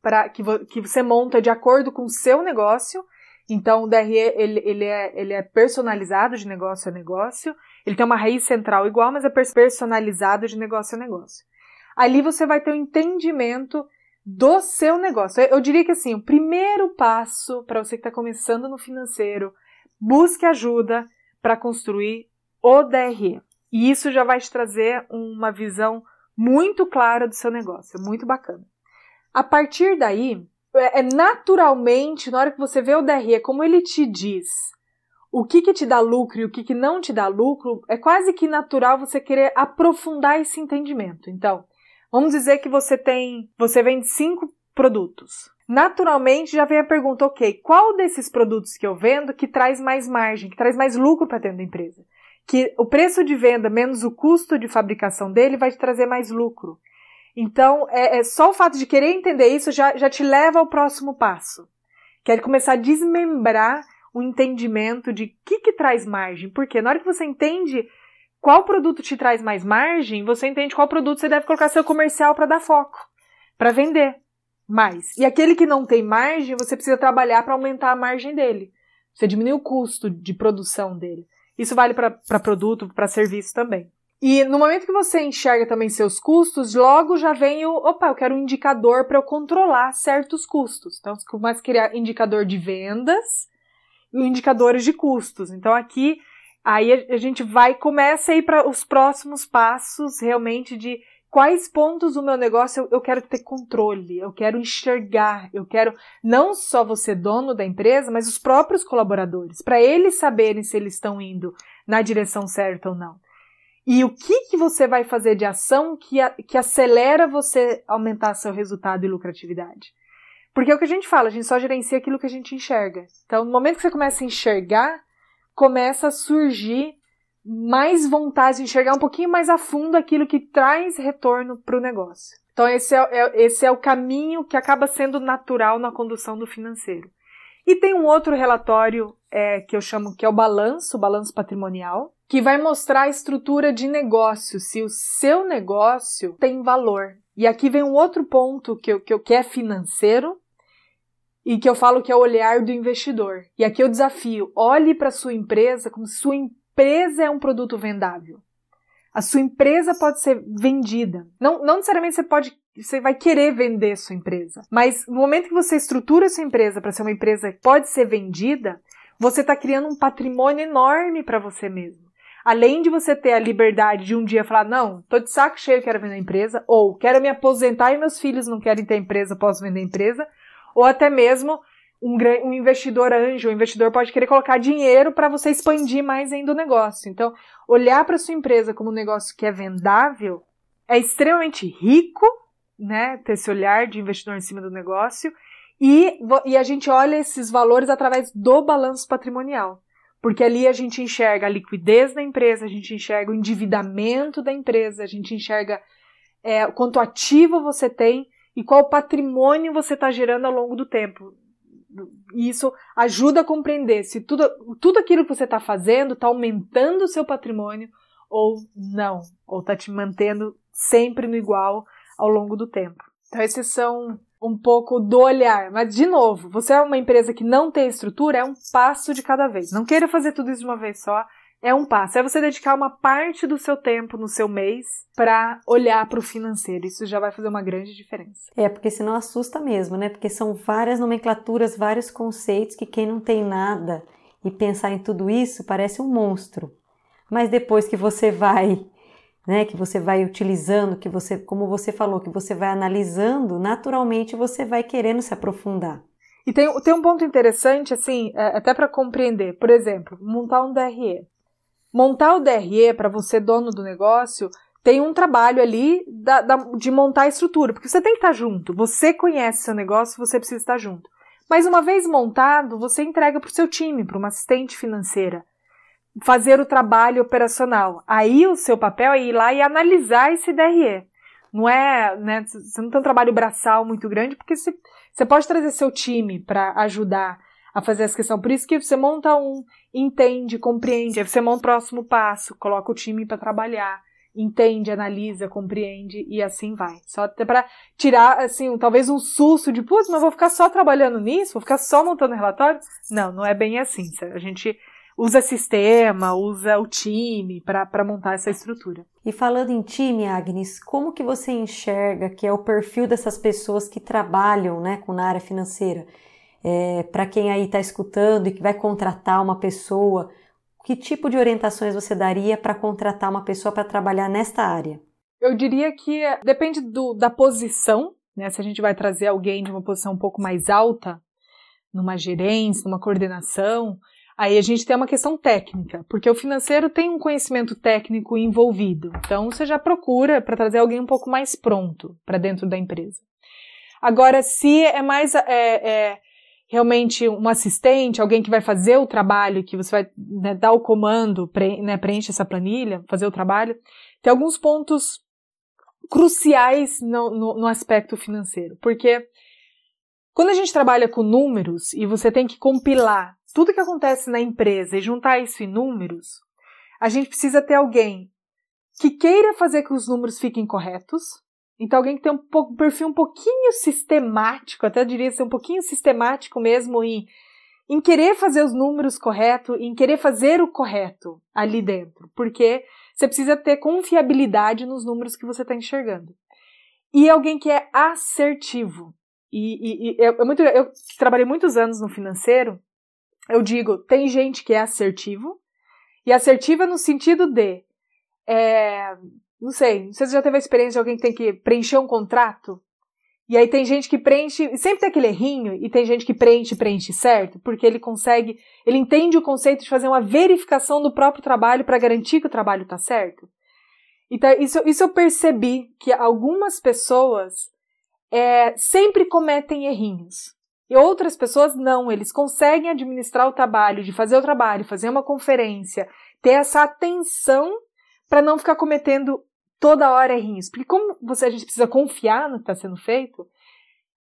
para que, vo que você monta de acordo com o seu negócio. Então o DRE ele, ele, é, ele é personalizado de negócio a negócio. Ele tem uma raiz central igual, mas é personalizado de negócio a negócio. Ali você vai ter um entendimento do seu negócio. Eu diria que assim, o primeiro passo para você que está começando no financeiro, busque ajuda, para construir o DRE. E isso já vai te trazer uma visão muito clara do seu negócio, é muito bacana. A partir daí, é, é naturalmente, na hora que você vê o DRE, como ele te diz o que, que te dá lucro e o que, que não te dá lucro, é quase que natural você querer aprofundar esse entendimento. Então, vamos dizer que você tem, você vende cinco produtos. Naturalmente já vem a pergunta, ok, qual desses produtos que eu vendo que traz mais margem, que traz mais lucro para dentro da empresa? Que o preço de venda menos o custo de fabricação dele vai te trazer mais lucro. Então, é, é só o fato de querer entender isso já, já te leva ao próximo passo. Quer começar a desmembrar o entendimento de o que, que traz margem. Porque na hora que você entende qual produto te traz mais margem, você entende qual produto você deve colocar seu comercial para dar foco, para vender mais. E aquele que não tem margem, você precisa trabalhar para aumentar a margem dele. Você diminui o custo de produção dele. Isso vale para produto, para serviço também. E no momento que você enxerga também seus custos, logo já vem o, opa, eu quero um indicador para eu controlar certos custos. Então, você começa a criar indicador de vendas e indicadores de custos. Então, aqui, aí a gente vai, começa a ir para os próximos passos realmente de quais pontos do meu negócio eu, eu, quero ter controle, eu quero enxergar, eu quero não só você dono da empresa, mas os próprios colaboradores, para eles saberem se eles estão indo na direção certa ou não. E o que, que você vai fazer de ação que, a, que acelera você aumentar seu resultado e lucratividade? Porque é o que a gente fala, a gente só gerencia aquilo que a gente enxerga. Então, no momento que você começa a enxergar, começa a surgir mais vontade de enxergar um pouquinho mais a fundo aquilo que traz retorno para o negócio. Então, esse é, é, esse é o caminho que acaba sendo natural na condução do financeiro. E tem um outro relatório é, que eu chamo que é o balanço, o balanço patrimonial, que vai mostrar a estrutura de negócio, se o seu negócio tem valor. E aqui vem um outro ponto que, eu, que, que é financeiro e que eu falo que é o olhar do investidor. E aqui eu desafio: olhe para sua empresa como se sua empresa é um produto vendável. A sua empresa pode ser vendida. Não, não necessariamente você pode, você vai querer vender sua empresa, mas no momento que você estrutura sua empresa para ser uma empresa que pode ser vendida, você está criando um patrimônio enorme para você mesmo além de você ter a liberdade de um dia falar, não, tô de saco cheio, quero vender a empresa, ou quero me aposentar e meus filhos não querem ter empresa, posso vender a empresa, ou até mesmo um, um investidor anjo, um investidor pode querer colocar dinheiro para você expandir mais ainda o negócio. Então, olhar para sua empresa como um negócio que é vendável é extremamente rico, né? Ter esse olhar de investidor em cima do negócio. E, e a gente olha esses valores através do balanço patrimonial. Porque ali a gente enxerga a liquidez da empresa, a gente enxerga o endividamento da empresa, a gente enxerga é, quanto ativo você tem e qual patrimônio você está gerando ao longo do tempo. E isso ajuda a compreender se tudo, tudo aquilo que você está fazendo está aumentando o seu patrimônio ou não, ou está te mantendo sempre no igual ao longo do tempo. Então, esses são um pouco do olhar. Mas, de novo, você é uma empresa que não tem estrutura, é um passo de cada vez. Não queira fazer tudo isso de uma vez só. É um passo. É você dedicar uma parte do seu tempo no seu mês para olhar para o financeiro. Isso já vai fazer uma grande diferença. É, porque senão assusta mesmo, né? Porque são várias nomenclaturas, vários conceitos que quem não tem nada e pensar em tudo isso parece um monstro. Mas depois que você vai né, que você vai utilizando, que você, como você falou, que você vai analisando, naturalmente você vai querendo se aprofundar. E tem, tem um ponto interessante, assim, é, até para compreender. Por exemplo, montar um DRE. Montar o DRE para você, dono do negócio, tem um trabalho ali da, da, de montar a estrutura, porque você tem que estar junto. Você conhece seu negócio, você precisa estar junto. Mas uma vez montado, você entrega para o seu time, para uma assistente financeira fazer o trabalho operacional. Aí o seu papel é ir lá e analisar esse DRE. Não é, né, você não tem um trabalho braçal muito grande, porque você, você pode trazer seu time para ajudar a fazer essa questão. Por isso que você monta um, entende, compreende, você monta o próximo passo, coloca o time para trabalhar, entende, analisa, compreende e assim vai. Só até para tirar, assim, talvez um susto de, putz, mas vou ficar só trabalhando nisso? Vou ficar só montando relatório? Não, não é bem assim. A gente usa sistema, usa o time para montar essa estrutura. E falando em time, Agnes, como que você enxerga que é o perfil dessas pessoas que trabalham né, com na área financeira? É, para quem aí está escutando e que vai contratar uma pessoa, que tipo de orientações você daria para contratar uma pessoa para trabalhar nesta área? Eu diria que depende do, da posição, né? Se a gente vai trazer alguém de uma posição um pouco mais alta, numa gerência, numa coordenação, Aí a gente tem uma questão técnica, porque o financeiro tem um conhecimento técnico envolvido. Então você já procura para trazer alguém um pouco mais pronto para dentro da empresa. Agora, se é mais é, é, realmente um assistente, alguém que vai fazer o trabalho, que você vai né, dar o comando, pre, né, preenche essa planilha, fazer o trabalho, tem alguns pontos cruciais no, no, no aspecto financeiro. Porque quando a gente trabalha com números e você tem que compilar tudo que acontece na empresa e juntar isso em números, a gente precisa ter alguém que queira fazer que os números fiquem corretos. Então, alguém que tem um perfil um pouquinho sistemático, até diria ser um pouquinho sistemático mesmo em, em querer fazer os números corretos, em querer fazer o correto ali dentro. Porque você precisa ter confiabilidade nos números que você está enxergando. E alguém que é assertivo. E, e, e é muito, eu trabalhei muitos anos no financeiro, eu digo, tem gente que é assertivo, e assertiva no sentido de é, não sei, não sei se você já teve a experiência de alguém que tem que preencher um contrato. E aí tem gente que preenche, sempre tem aquele errinho, e tem gente que preenche, preenche certo, porque ele consegue, ele entende o conceito de fazer uma verificação do próprio trabalho para garantir que o trabalho está certo. Então, isso, isso eu percebi que algumas pessoas é, sempre cometem errinhos. E outras pessoas não, eles conseguem administrar o trabalho, de fazer o trabalho, fazer uma conferência, ter essa atenção para não ficar cometendo toda hora errinhos. Porque como você, a gente precisa confiar no que está sendo feito,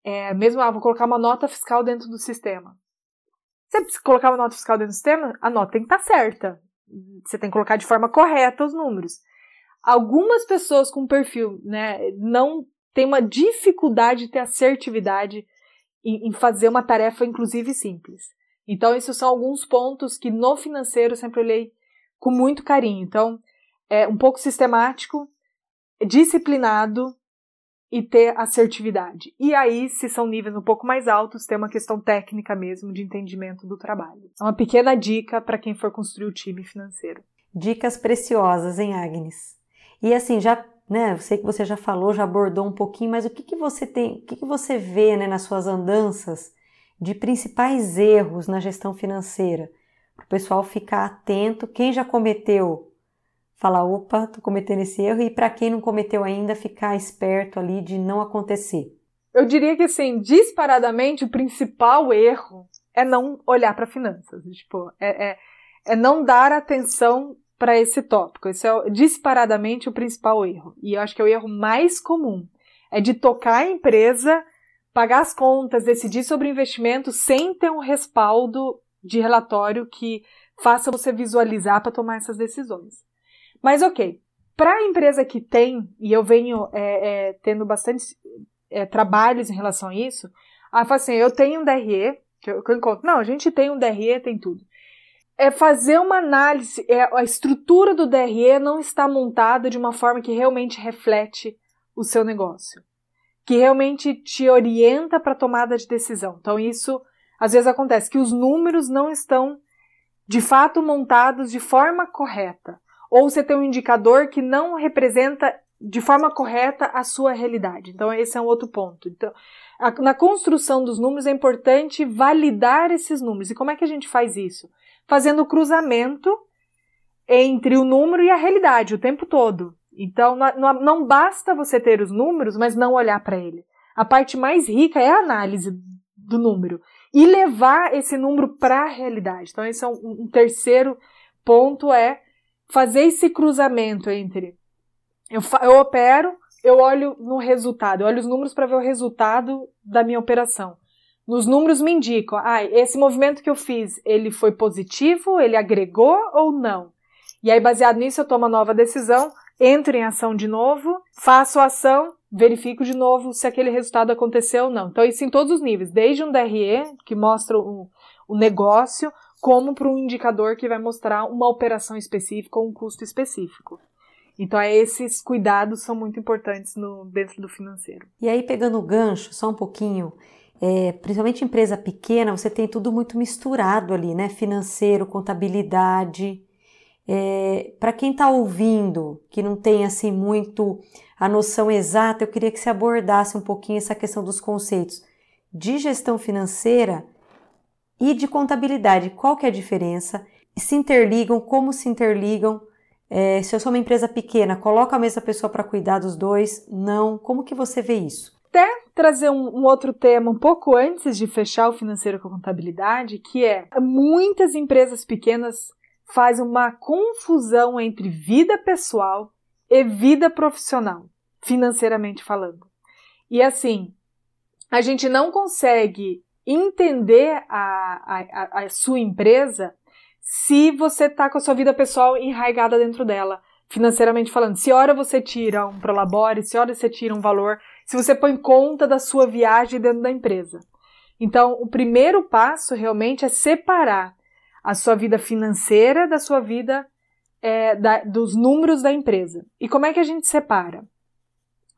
é, mesmo, ah, vou colocar uma nota fiscal dentro do sistema. Você precisa colocar uma nota fiscal dentro do sistema, a nota tem que estar tá certa. Você tem que colocar de forma correta os números. Algumas pessoas com perfil, né, não têm uma dificuldade de ter assertividade em, em fazer uma tarefa, inclusive simples. Então, esses são alguns pontos que no financeiro eu sempre olhei com muito carinho. Então, é um pouco sistemático, disciplinado e ter assertividade. E aí, se são níveis um pouco mais altos, ter uma questão técnica mesmo de entendimento do trabalho. É uma pequena dica para quem for construir o time financeiro. Dicas preciosas, hein, Agnes? E assim, já, né, eu sei que você já falou, já abordou um pouquinho, mas o que, que você tem, o que, que você vê né, nas suas andanças de principais erros na gestão financeira? Para o pessoal ficar atento, quem já cometeu falar, opa, tô cometendo esse erro, e para quem não cometeu ainda, ficar esperto ali de não acontecer. Eu diria que, assim, disparadamente, o principal erro é não olhar para finanças. Tipo, é, é, é, não dar atenção para esse tópico. Esse é disparadamente o principal erro. E eu acho que é o erro mais comum. É de tocar a empresa, pagar as contas, decidir sobre investimento sem ter um respaldo de relatório que faça você visualizar para tomar essas decisões. Mas ok, para a empresa que tem, e eu venho é, é, tendo bastante é, trabalhos em relação a isso, ela fala assim, eu tenho um DRE, que eu, que eu encontro, não, a gente tem um DRE, tem tudo. É fazer uma análise, é, a estrutura do DRE não está montada de uma forma que realmente reflete o seu negócio, que realmente te orienta para a tomada de decisão. Então isso, às vezes acontece que os números não estão de fato montados de forma correta ou você tem um indicador que não representa de forma correta a sua realidade. Então, esse é um outro ponto. Então, a, na construção dos números é importante validar esses números. E como é que a gente faz isso? Fazendo cruzamento entre o número e a realidade o tempo todo. Então, não, não basta você ter os números, mas não olhar para ele. A parte mais rica é a análise do número e levar esse número para a realidade. Então, esse é um, um terceiro ponto é fazer esse cruzamento entre eu, eu opero, eu olho no resultado, eu olho os números para ver o resultado da minha operação. Nos números me indicam, ah, esse movimento que eu fiz, ele foi positivo, ele agregou ou não? E aí, baseado nisso, eu tomo nova decisão, entro em ação de novo, faço a ação, verifico de novo se aquele resultado aconteceu ou não. Então, isso em todos os níveis, desde um DRE, que mostra o, o negócio, como para um indicador que vai mostrar uma operação específica ou um custo específico. Então, é, esses cuidados são muito importantes no, dentro do financeiro. E aí, pegando o gancho, só um pouquinho, é, principalmente empresa pequena, você tem tudo muito misturado ali, né? Financeiro, contabilidade. É, para quem está ouvindo, que não tem assim muito a noção exata, eu queria que você abordasse um pouquinho essa questão dos conceitos de gestão financeira e de contabilidade. Qual que é a diferença? Se interligam, como se interligam? É, se eu sou uma empresa pequena, coloca a mesma pessoa para cuidar dos dois? Não. Como que você vê isso? até trazer um, um, outro tema um pouco antes de fechar o financeiro com a contabilidade, que é muitas empresas pequenas fazem uma confusão entre vida pessoal e vida profissional, financeiramente falando. E assim, a gente não consegue entender a, a, a sua empresa se você está com a sua vida pessoal enraigada dentro dela, financeiramente falando. Se hora você tira um prolabore, se hora você tira um valor, se você põe conta da sua viagem dentro da empresa. Então, o primeiro passo realmente é separar a sua vida financeira da sua vida é, da, dos números da empresa. E como é que a gente separa?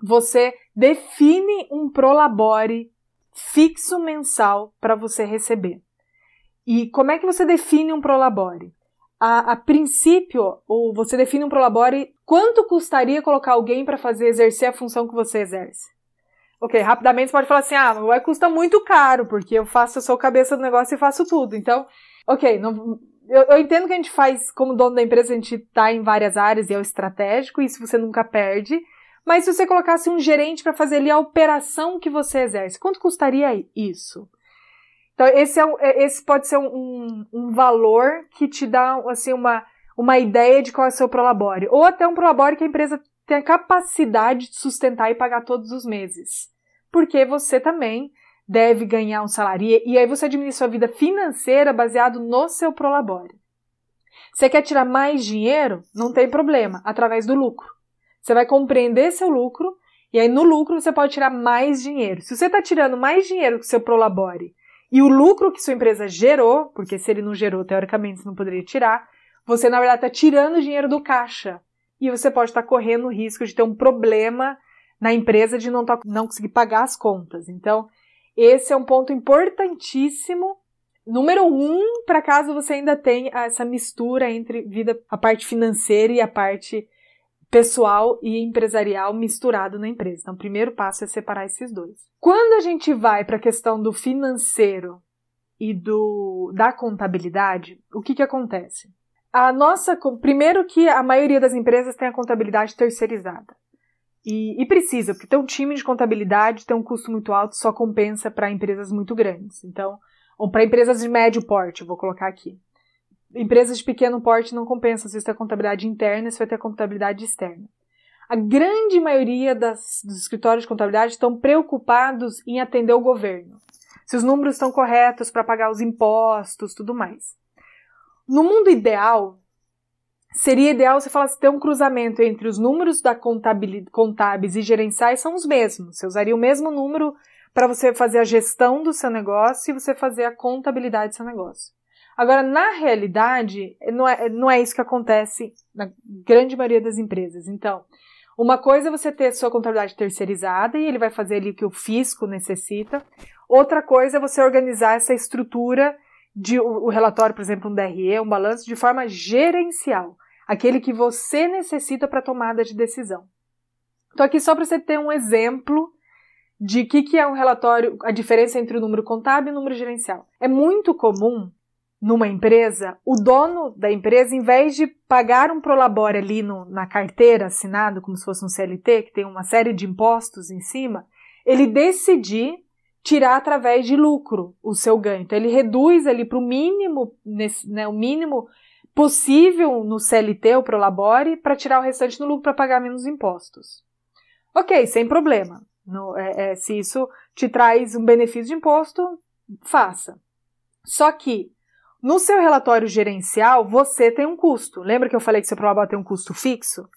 Você define um prolabore fixo mensal para você receber. E como é que você define um prolabore? A, a princípio, ou você define um prolabore, quanto custaria colocar alguém para fazer exercer a função que você exerce? Ok, rapidamente você pode falar assim, ah, vai custa muito caro, porque eu faço, eu sou cabeça do negócio e faço tudo. Então, ok, não, eu, eu, entendo que a gente faz, como dono da empresa, a gente está em várias áreas e é o estratégico, isso você nunca perde. Mas se você colocasse um gerente para fazer ali a operação que você exerce, quanto custaria isso? Então, esse, é, é, esse pode ser um, um, valor que te dá assim, uma, uma ideia de qual é o seu prolabore. Ou até um prolabore que a empresa tem a capacidade de sustentar e pagar todos os meses. Porque você também deve ganhar um salário. E aí você administra sua vida financeira baseado no seu prolabore. Você quer tirar mais dinheiro? Não tem problema, através do lucro. Você vai compreender seu lucro e aí no lucro você pode tirar mais dinheiro. Se você está tirando mais dinheiro que o seu prolabore e o lucro que sua empresa gerou, porque se ele não gerou, teoricamente você não poderia tirar, você na verdade está tirando dinheiro do caixa. E você pode estar tá correndo o risco de ter um problema na empresa de não, tá, não conseguir pagar as contas. Então, esse é um ponto importantíssimo. Número um, para caso você ainda tenha essa mistura entre vida, a parte financeira e a parte pessoal e empresarial misturado na empresa. Então, o primeiro passo é separar esses dois. Quando a gente vai para a questão do financeiro e do da contabilidade, o que que acontece? A nossa, primeiro que a maioria das empresas tem a contabilidade terceirizada. E, e precisa, porque ter um time de contabilidade tem um custo muito alto, só compensa para empresas muito grandes. Então, ou para empresas de médio porte, vou colocar aqui empresas de pequeno porte não compensa se você tem contabilidade interna, você vai ter contabilidade externa. A grande maioria das, dos escritórios de contabilidade estão preocupados em atender o governo. Se os números estão corretos para pagar os impostos, tudo mais. No mundo ideal, seria ideal você falasse ter um cruzamento entre os números da contábeis e gerenciais são os mesmos. Você usaria o mesmo número para você fazer a gestão do seu negócio e você fazer a contabilidade do seu negócio. Agora, na realidade, não é, não é isso que acontece na grande maioria das empresas. Então, uma coisa é você ter sua contabilidade terceirizada e ele vai fazer ali o que o fisco necessita. Outra coisa é você organizar essa estrutura de o, relatório, por exemplo, um DRE, um balanço, de forma gerencial, aquele que você necessita para tomada de decisão. Então, aqui só para você ter um exemplo de o que, que é um relatório, a diferença entre o número contábil e o número gerencial. É muito comum numa empresa, o dono da empresa, em vez de pagar um prolabore ali no, na carteira assinado, como se fosse um CLT, que tem uma série de impostos em cima, ele decidir tirar através de lucro o seu ganho. Então ele reduz ali para o mínimo, nesse, né, o mínimo possível no CLT ou prolabore para tirar o restante no lucro para pagar menos impostos. Ok, sem problema. No, é, é, se isso te traz um benefício de imposto, faça. Só que no seu relatório gerencial, você tem um custo. Lembra que eu falei que seu prolabore tem um custo fixo?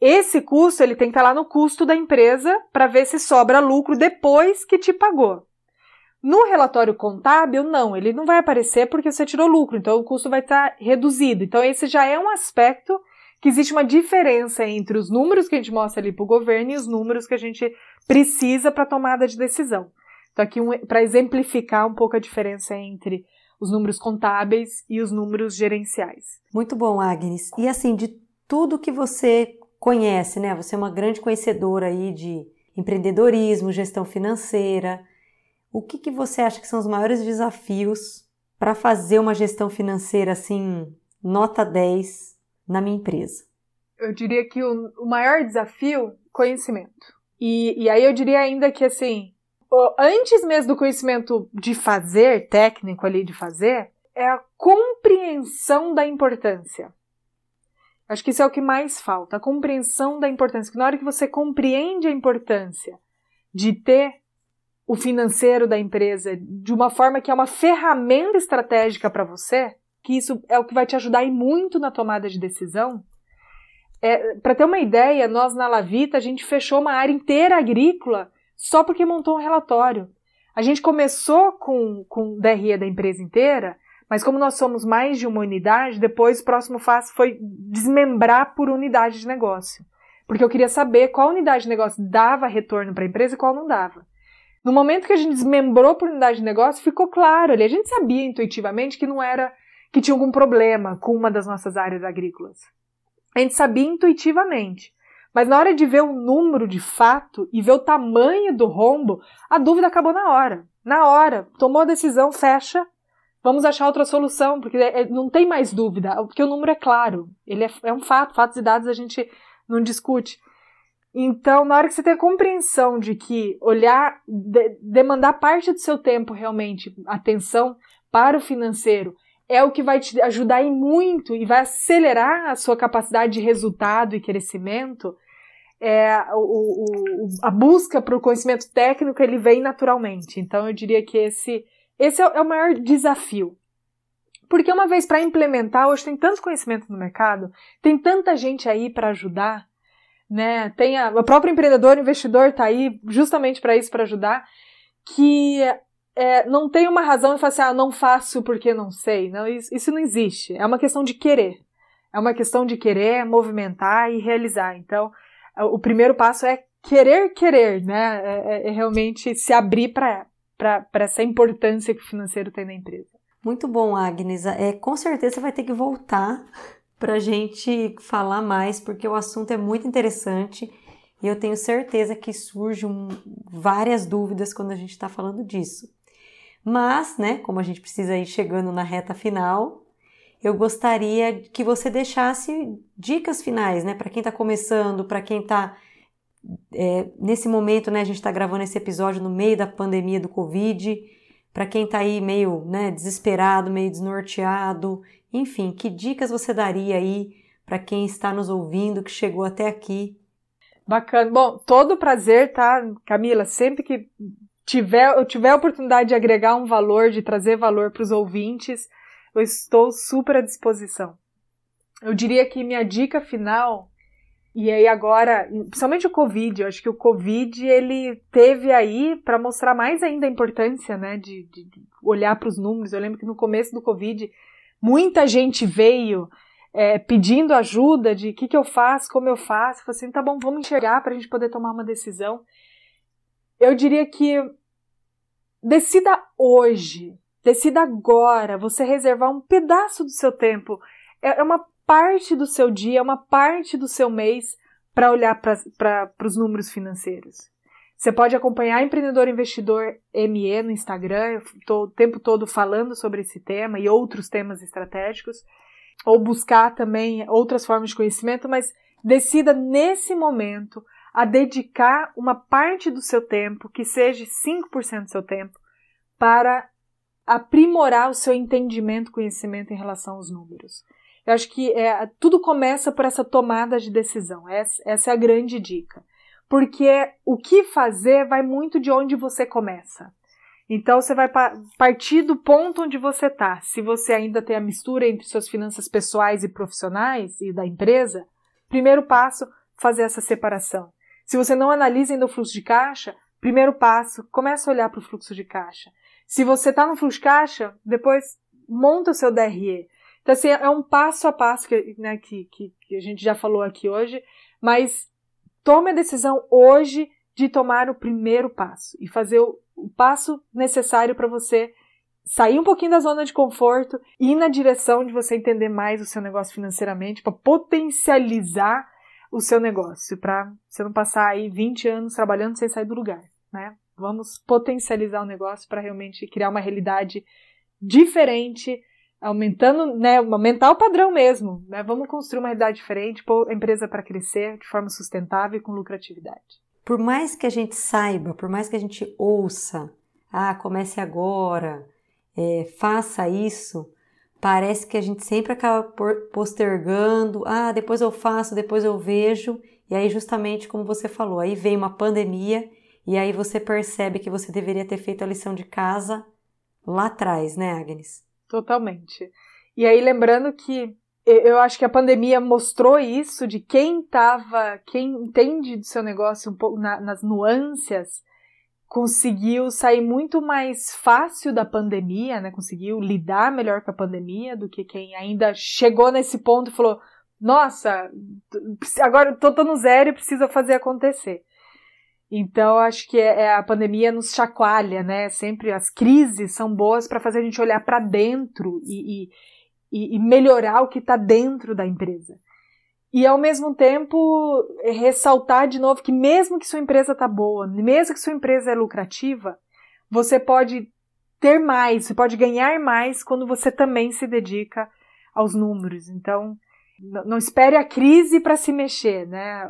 Esse custo ele tem que estar lá no custo da empresa para ver se sobra lucro depois que te pagou. No relatório contábil, não, ele não vai aparecer porque você tirou lucro, então o custo vai estar reduzido. Então, esse já é um aspecto que existe uma diferença entre os números que a gente mostra ali para o governo e os números que a gente precisa para tomada de decisão. Então, aqui um, para exemplificar um pouco a diferença entre os números contábeis e os números gerenciais. Muito bom, Agnes. E assim, de tudo que você conhece, né? Você é uma grande conhecedora aí de empreendedorismo, gestão financeira. O que, que você acha que são os maiores desafios para fazer uma gestão financeira assim, nota 10 na minha empresa? Eu diria que o, o maior desafio, conhecimento. E, e aí eu diria ainda que assim, antes mesmo do conhecimento de fazer, técnico ali de fazer, é a compreensão da importância. Acho que isso é o que mais falta, a compreensão da importância. Que na hora que você compreende a importância de ter o financeiro da empresa de uma forma que é uma ferramenta estratégica para você, que isso é o que vai te ajudar e muito na tomada de decisão. É, para ter uma ideia, nós na Lavita a gente fechou uma área inteira agrícola só porque montou um relatório. A gente começou com, com DRE da empresa inteira, mas como nós somos mais de uma unidade, depois o próximo passo foi desmembrar por unidade de negócio. Porque eu queria saber qual unidade de negócio dava retorno para a empresa e qual não dava. No momento que a gente desmembrou por unidade de negócio, ficou claro ali. A gente sabia intuitivamente que não era que tinha algum problema com uma das nossas áreas agrícolas. A gente sabia intuitivamente. Mas na hora de ver o número de fato e ver o tamanho do rombo, a dúvida acabou na hora. Na hora. Tomou a decisão, fecha. Vamos achar outra solução, porque é, não tem mais dúvida, porque o número é claro. Ele é, é um fato. Fatos e dados a gente não discute. Então, na hora que você tem a compreensão de que olhar, de, demandar parte do seu tempo realmente, atenção para o financeiro, é o que vai te ajudar em muito e vai acelerar a sua capacidade de resultado e crescimento, é, o, o, a busca para o conhecimento técnico ele vem naturalmente. Então eu diria que esse, esse é, é o maior desafio. Porque uma vez para implementar, hoje tem tanto conhecimento no mercado, tem tanta gente aí para ajudar, né? Tem a, o próprio empreendedor, investidor está aí justamente para isso, para ajudar, que é, não tem uma razão de falar assim, ah, não faço porque não sei. Não, isso, isso não existe. É uma questão de querer. É uma questão de querer, movimentar e realizar. Então, o primeiro passo é querer querer, né? É, é, é realmente se abrir para essa importância que o financeiro tem na empresa. Muito bom, Agnes. É, com certeza vai ter que voltar para a gente falar mais, porque o assunto é muito interessante e eu tenho certeza que surgem várias dúvidas quando a gente está falando disso. Mas, né, como a gente precisa ir chegando na reta final, eu gostaria que você deixasse dicas finais, né, para quem está começando, para quem está é, nesse momento, né, a gente está gravando esse episódio no meio da pandemia do Covid, para quem está aí meio, né, desesperado, meio desnorteado, enfim, que dicas você daria aí para quem está nos ouvindo, que chegou até aqui? Bacana. Bom, todo prazer, tá, Camila? Sempre que tiver, eu tiver a oportunidade de agregar um valor, de trazer valor para os ouvintes, eu estou super à disposição. Eu diria que minha dica final, e aí agora, principalmente o Covid, eu acho que o Covid ele teve aí para mostrar mais ainda a importância né, de, de olhar para os números. Eu lembro que no começo do Covid, muita gente veio é, pedindo ajuda de o que, que eu faço, como eu faço. Eu falei assim, tá bom, vamos enxergar para a gente poder tomar uma decisão eu diria que decida hoje, decida agora, você reservar um pedaço do seu tempo, é, é uma parte do seu dia, é uma parte do seu mês para olhar para os números financeiros. Você pode acompanhar Empreendedor Investidor ME no Instagram, eu estou o tempo todo falando sobre esse tema e outros temas estratégicos, ou buscar também outras formas de conhecimento, mas decida nesse momento a dedicar uma parte do seu tempo, que seja 5% do seu tempo, para aprimorar o seu entendimento, conhecimento em relação aos números. Eu acho que é, tudo começa por essa tomada de decisão. Essa, essa é a grande dica. Porque o que fazer vai muito de onde você começa. Então você vai partir do ponto onde você está. Se você ainda tem a mistura entre suas finanças pessoais e profissionais e da empresa, primeiro passo, fazer essa separação. Se você não analisa ainda o fluxo de caixa, primeiro passo, começa a olhar para o fluxo de caixa. Se você está no fluxo caixa, depois monta o seu DRE. Então, assim, é um passo a passo que, né, que, que, que a gente já falou aqui hoje, mas tome a decisão hoje de tomar o primeiro passo e fazer o, o passo necessário para você sair um pouquinho da zona de conforto e ir na direção de você entender mais o seu negócio financeiramente, para potencializar o seu negócio, para você não passar aí 20 anos trabalhando sem sair do lugar, né? Vamos potencializar o negócio para realmente criar uma realidade diferente, aumentando, né, aumentar o padrão mesmo, né? Vamos construir uma realidade diferente, pôr a empresa para crescer de forma sustentável e com lucratividade. por mais que a gente saiba, por mais que a gente ouça, ah, comece agora, é, faça isso, parece que a gente sempre acaba postergando, ah, depois eu faço, depois eu vejo, e aí justamente como você falou, aí vem uma pandemia e aí você percebe que você deveria ter feito a lição de casa lá atrás, né, Agnes? Totalmente. E aí lembrando que eu acho que a pandemia mostrou isso de quem estava, quem entende do seu negócio um pouco na, nas nuances, conseguiu sair muito mais fácil da pandemia, né? Conseguiu lidar melhor com a pandemia do que quem ainda chegou nesse ponto e falou: "Nossa, agora tô, tô no zero e preciso fazer acontecer". Então, acho que é, é, a pandemia nos chacoalha, né? Sempre as crises são boas para fazer a gente olhar para dentro e, e, e, melhorar o que está dentro da empresa. E ao mesmo tempo ressaltar de novo que mesmo que sua empresa está boa, mesmo que sua empresa é lucrativa, você pode ter mais, você pode ganhar mais quando você também se dedica aos números. Então, não espere a crise para se mexer, né?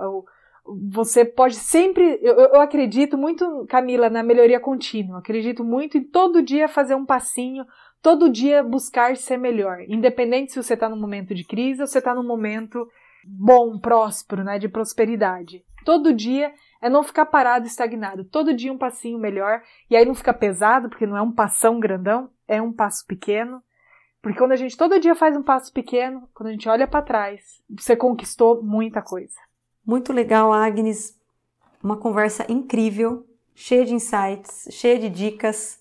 Você pode sempre. Eu, eu, acredito muito, Camila, na melhoria contínua. Acredito muito em todo dia fazer um passinho, todo dia buscar ser melhor. Independente se você está num momento de crise ou você está num momento bom, próspero, né, de prosperidade. Todo dia é não ficar parado, estagnado. Todo dia um passinho melhor. E aí não fica pesado, porque não é um passão grandão, é um passo pequeno. Porque quando a gente todo dia faz um passo pequeno, quando a gente olha para trás, você conquistou muita coisa. Muito legal, Agnes. Uma conversa incrível, cheia de insights, cheia de dicas.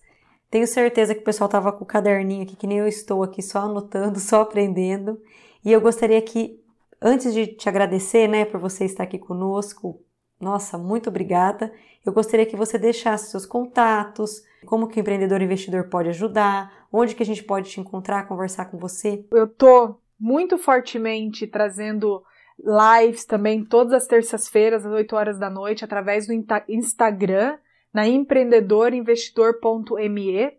Tenho certeza que o pessoal estava com o caderninho aqui, que nem eu estou aqui, só anotando, só aprendendo. E eu gostaria que, antes de te agradecer, né, por você estar aqui conosco, nossa, muito obrigada. Eu gostaria que você deixasse seus contatos, como que o empreendedor investidor pode ajudar, onde que a gente pode te encontrar, conversar com você. Eu tô muito fortemente trazendo lives também todas as terças-feiras às 8 horas da noite através do Instagram na empreendedorinvestidor.me.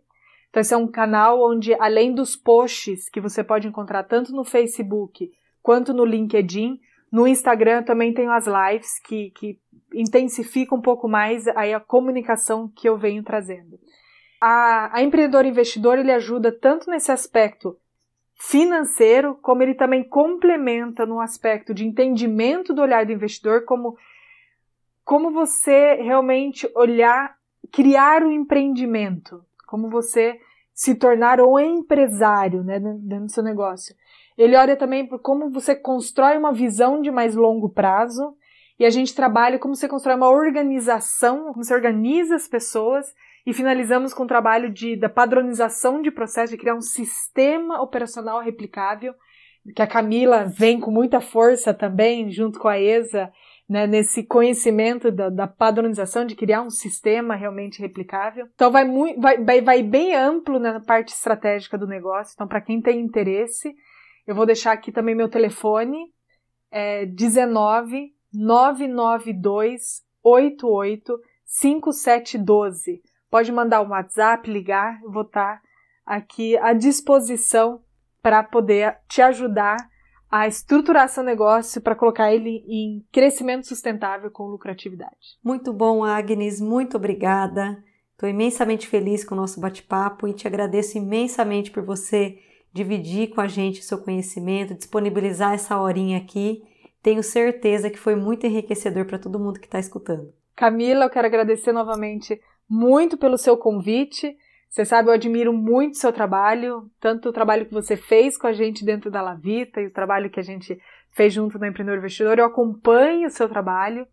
Então esse é um canal onde além dos posts que você pode encontrar tanto no Facebook quanto no LinkedIn, no Instagram também tem as lives que, que intensificam um pouco mais aí a comunicação que eu venho trazendo. A, a empreendedor investidor ele ajuda tanto nesse aspecto financeiro, como ele também complementa no aspecto de entendimento do olhar do investidor, como, como você realmente olhar, criar o um empreendimento, como você se tornar um empresário né, dentro do seu negócio. Ele olha também por como você constrói uma visão de mais longo prazo e a gente trabalha como você constrói uma organização, como você organiza as pessoas e finalizamos com o trabalho de, da padronização de processo, de criar um sistema operacional replicável, que a Camila vem com muita força também, junto com a ESA, né, nesse conhecimento da, da, padronização, de criar um sistema realmente replicável. Então, vai, muito, vai, vai, bem amplo na parte estratégica do negócio. Então, para quem tem interesse, eu vou deixar aqui também meu telefone, é 19 992 88 5712 Pode mandar um WhatsApp, ligar, vou estar aqui à disposição para poder te ajudar a estruturar seu negócio para colocar ele em crescimento sustentável com lucratividade. Muito bom, Agnes, muito obrigada. Estou imensamente feliz com o nosso bate-papo e te agradeço imensamente por você dividir com a gente seu conhecimento, disponibilizar essa horinha aqui. Tenho certeza que foi muito enriquecedor para todo mundo que está escutando. Camila, eu quero agradecer novamente muito pelo seu convite. Você sabe, eu admiro muito seu trabalho, tanto o trabalho que você fez com a gente dentro da Lavita e o trabalho que a gente fez junto no Empreendedor Investidor. Eu acompanho o seu trabalho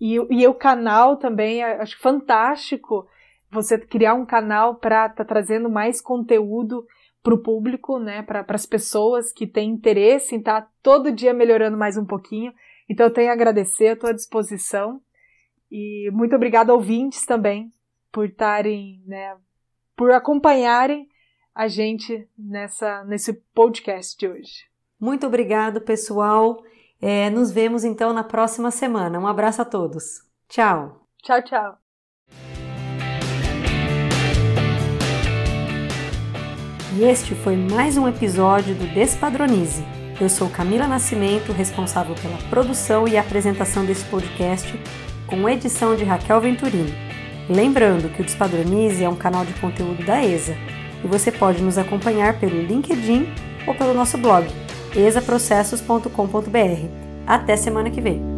e, e o canal também, acho fantástico você criar um canal para estar tá trazendo mais conteúdo para o público, né, para as pessoas que têm interesse em estar tá todo dia melhorando mais um pouquinho. Então eu tenho a agradecer, estou à disposição. E muito obrigada, ouvintes, também, por estarem, né, por acompanharem a gente nessa, nesse podcast de hoje. Muito obrigado, pessoal. É, nos vemos então na próxima semana. Um abraço a todos. Tchau. Tchau, tchau. E este foi mais um episódio do Despadronize. Eu sou Camila Nascimento, responsável pela produção e apresentação desse podcast com edição de Raquel Venturini. Lembrando que o Despadronize é um canal de conteúdo da ESA e você pode nos acompanhar pelo LinkedIn ou pelo nosso blog exaprocessos.com.br. Até semana que vem!